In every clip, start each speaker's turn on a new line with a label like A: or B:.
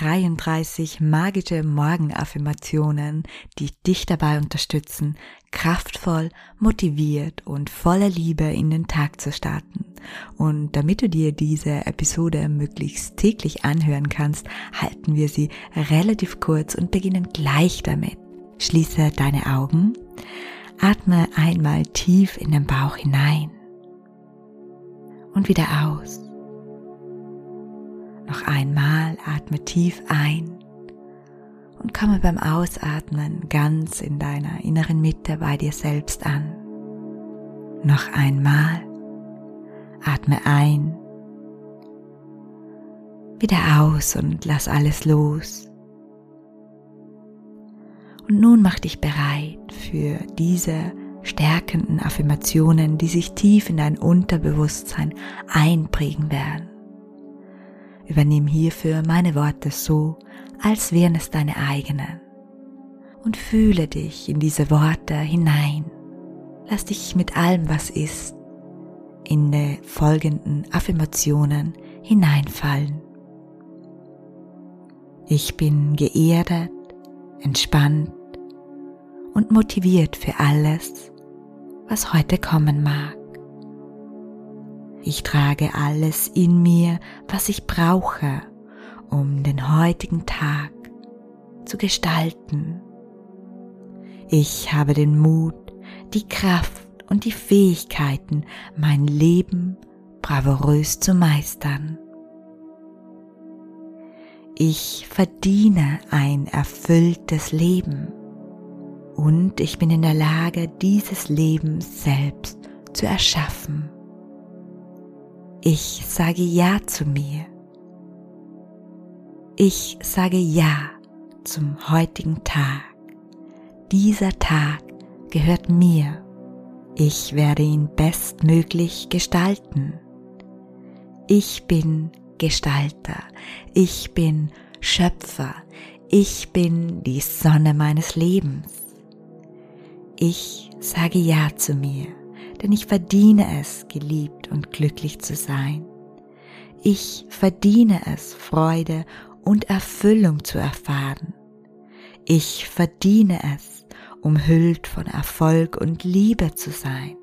A: 33 magische Morgenaffirmationen, die dich dabei unterstützen, kraftvoll, motiviert und voller Liebe in den Tag zu starten. Und damit du dir diese Episode möglichst täglich anhören kannst, halten wir sie relativ kurz und beginnen gleich damit. Schließe deine Augen, atme einmal tief in den Bauch hinein und wieder aus. Noch einmal atme tief ein und komme beim Ausatmen ganz in deiner inneren Mitte bei dir selbst an. Noch einmal atme ein, wieder aus und lass alles los. Und nun mach dich bereit für diese stärkenden Affirmationen, die sich tief in dein Unterbewusstsein einprägen werden. Übernimm hierfür meine Worte so, als wären es deine eigenen. Und fühle dich in diese Worte hinein. Lass dich mit allem, was ist, in die folgenden Affirmationen hineinfallen. Ich bin geerdet, entspannt und motiviert für alles, was heute kommen mag. Ich trage alles in mir, was ich brauche, um den heutigen Tag zu gestalten. Ich habe den Mut, die Kraft und die Fähigkeiten, mein Leben bravourös zu meistern. Ich verdiene ein erfülltes Leben und ich bin in der Lage, dieses Leben selbst zu erschaffen. Ich sage Ja zu mir. Ich sage Ja zum heutigen Tag. Dieser Tag gehört mir. Ich werde ihn bestmöglich gestalten. Ich bin Gestalter. Ich bin Schöpfer. Ich bin die Sonne meines Lebens. Ich sage Ja zu mir denn ich verdiene es, geliebt und glücklich zu sein. Ich verdiene es, Freude und Erfüllung zu erfahren. Ich verdiene es, umhüllt von Erfolg und Liebe zu sein.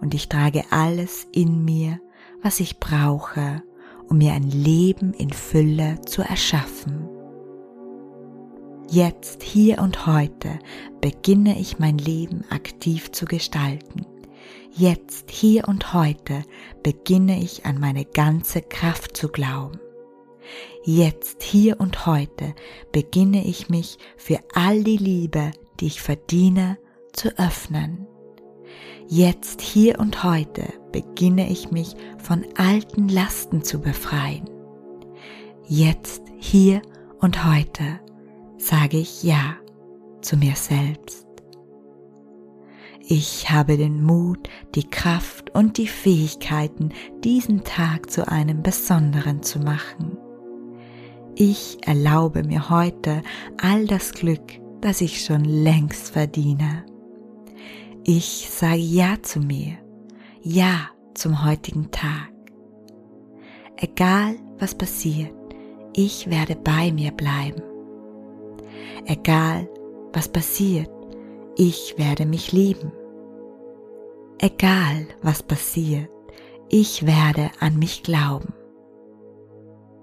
A: Und ich trage alles in mir, was ich brauche, um mir ein Leben in Fülle zu erschaffen. Jetzt, hier und heute beginne ich mein Leben aktiv zu gestalten Jetzt, hier und heute beginne ich an meine ganze Kraft zu glauben. Jetzt, hier und heute beginne ich mich für all die Liebe, die ich verdiene, zu öffnen. Jetzt, hier und heute beginne ich mich von alten Lasten zu befreien. Jetzt, hier und heute sage ich Ja zu mir selbst. Ich habe den Mut, die Kraft und die Fähigkeiten, diesen Tag zu einem besonderen zu machen. Ich erlaube mir heute all das Glück, das ich schon längst verdiene. Ich sage Ja zu mir, Ja zum heutigen Tag. Egal was passiert, ich werde bei mir bleiben. Egal was passiert, ich werde mich lieben. Egal was passiert, ich werde an mich glauben.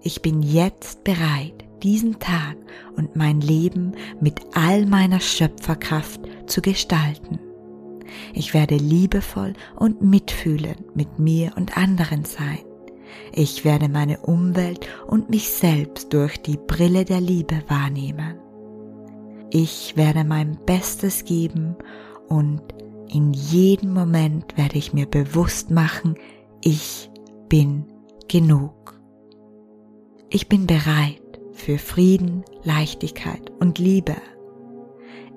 A: Ich bin jetzt bereit, diesen Tag und mein Leben mit all meiner Schöpferkraft zu gestalten. Ich werde liebevoll und mitfühlend mit mir und anderen sein. Ich werde meine Umwelt und mich selbst durch die Brille der Liebe wahrnehmen. Ich werde mein Bestes geben und in jedem Moment werde ich mir bewusst machen, ich bin genug. Ich bin bereit für Frieden, Leichtigkeit und Liebe.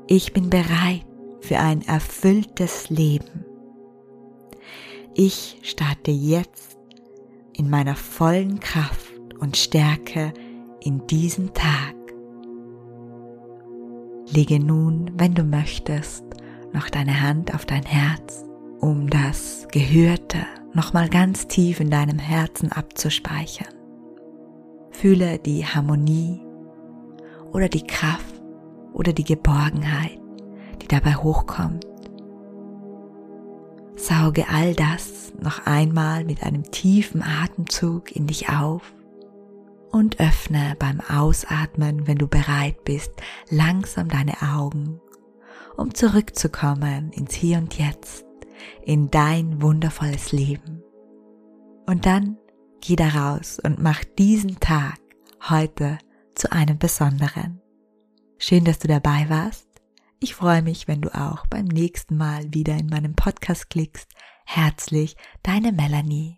A: Ich bin bereit für ein erfülltes Leben. Ich starte jetzt in meiner vollen Kraft und Stärke in diesen Tag. Lege nun, wenn du möchtest, noch deine Hand auf dein Herz, um das Gehörte nochmal ganz tief in deinem Herzen abzuspeichern. Fühle die Harmonie oder die Kraft oder die Geborgenheit, die dabei hochkommt. Sauge all das noch einmal mit einem tiefen Atemzug in dich auf und öffne beim Ausatmen, wenn du bereit bist, langsam deine Augen, um zurückzukommen ins Hier und Jetzt, in dein wundervolles Leben. Und dann geh da raus und mach diesen Tag heute zu einem besonderen. Schön, dass du dabei warst. Ich freue mich, wenn du auch beim nächsten Mal wieder in meinem Podcast klickst. Herzlich, deine Melanie.